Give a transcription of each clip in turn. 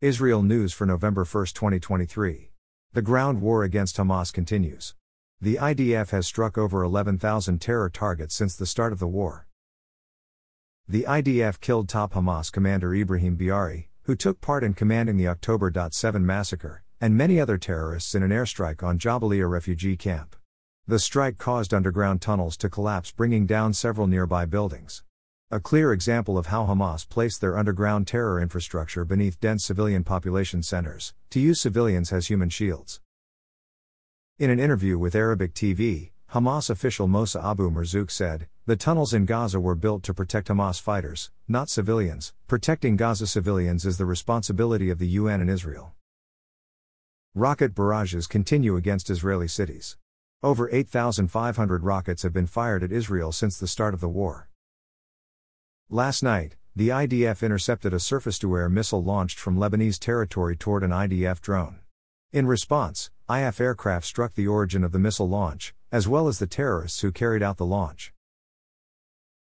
Israel News for November 1, 2023. The ground war against Hamas continues. The IDF has struck over 11,000 terror targets since the start of the war. The IDF killed top Hamas commander Ibrahim Biari, who took part in commanding the October 7 massacre, and many other terrorists in an airstrike on Jabalia refugee camp. The strike caused underground tunnels to collapse, bringing down several nearby buildings. A clear example of how Hamas placed their underground terror infrastructure beneath dense civilian population centers, to use civilians as human shields. In an interview with Arabic TV, Hamas official Mosa Abu Marzouk said, The tunnels in Gaza were built to protect Hamas fighters, not civilians. Protecting Gaza civilians is the responsibility of the UN and Israel. Rocket barrages continue against Israeli cities. Over 8,500 rockets have been fired at Israel since the start of the war. Last night, the IDF intercepted a surface to air missile launched from Lebanese territory toward an IDF drone. In response, IAF aircraft struck the origin of the missile launch, as well as the terrorists who carried out the launch.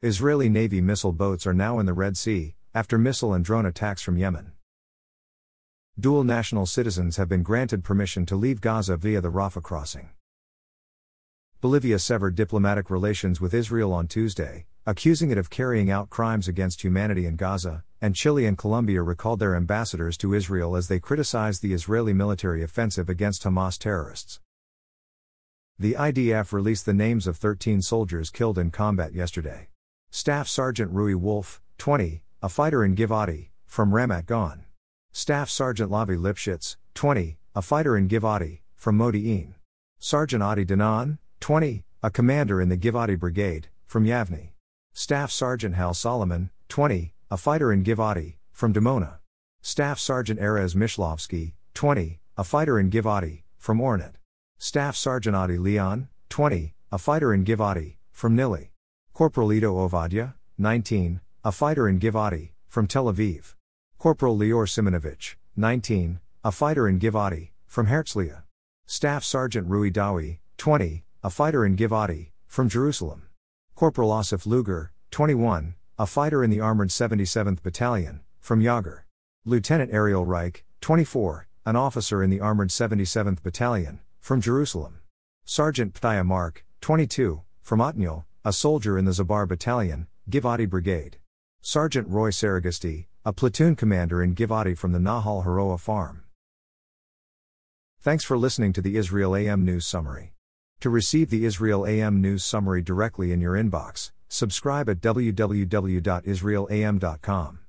Israeli Navy missile boats are now in the Red Sea, after missile and drone attacks from Yemen. Dual national citizens have been granted permission to leave Gaza via the Rafah crossing. Bolivia severed diplomatic relations with Israel on Tuesday, accusing it of carrying out crimes against humanity in Gaza, and Chile and Colombia recalled their ambassadors to Israel as they criticized the Israeli military offensive against Hamas terrorists. The IDF released the names of 13 soldiers killed in combat yesterday. Staff Sergeant Rui Wolf, 20, a fighter in Givati, from Ramat Gan. Staff Sergeant Lavi Lipschitz, 20, a fighter in Givati, from Modi'in. Sergeant Adi Danan, 20, a commander in the Givati Brigade, from Yavne. Staff Sergeant Hal Solomon, 20, a fighter in Givati, from Dimona. Staff Sergeant Erez Mishlovsky, 20, a fighter in Givati, from Ornet. Staff Sergeant Adi Leon, 20, a fighter in Givati, from Nili. Corporal Ido Ovadia, 19, a fighter in Givati, from Tel Aviv. Corporal Lior Simonovich, 19, a fighter in Givati, from Herzliya. Staff Sergeant Rui Dawi, 20, a fighter in Givati, from Jerusalem. Corporal Asif Luger, 21, a fighter in the Armored 77th Battalion, from Yager. Lieutenant Ariel Reich, 24, an officer in the Armored 77th Battalion, from Jerusalem. Sergeant Ptaya Mark, 22, from Otniel, a soldier in the Zabar Battalion, Givati Brigade. Sergeant Roy Saragisti, a platoon commander in Givati from the Nahal Haroa farm. Thanks for listening to the Israel AM News Summary. To receive the Israel AM News Summary directly in your inbox, subscribe at www.israelam.com.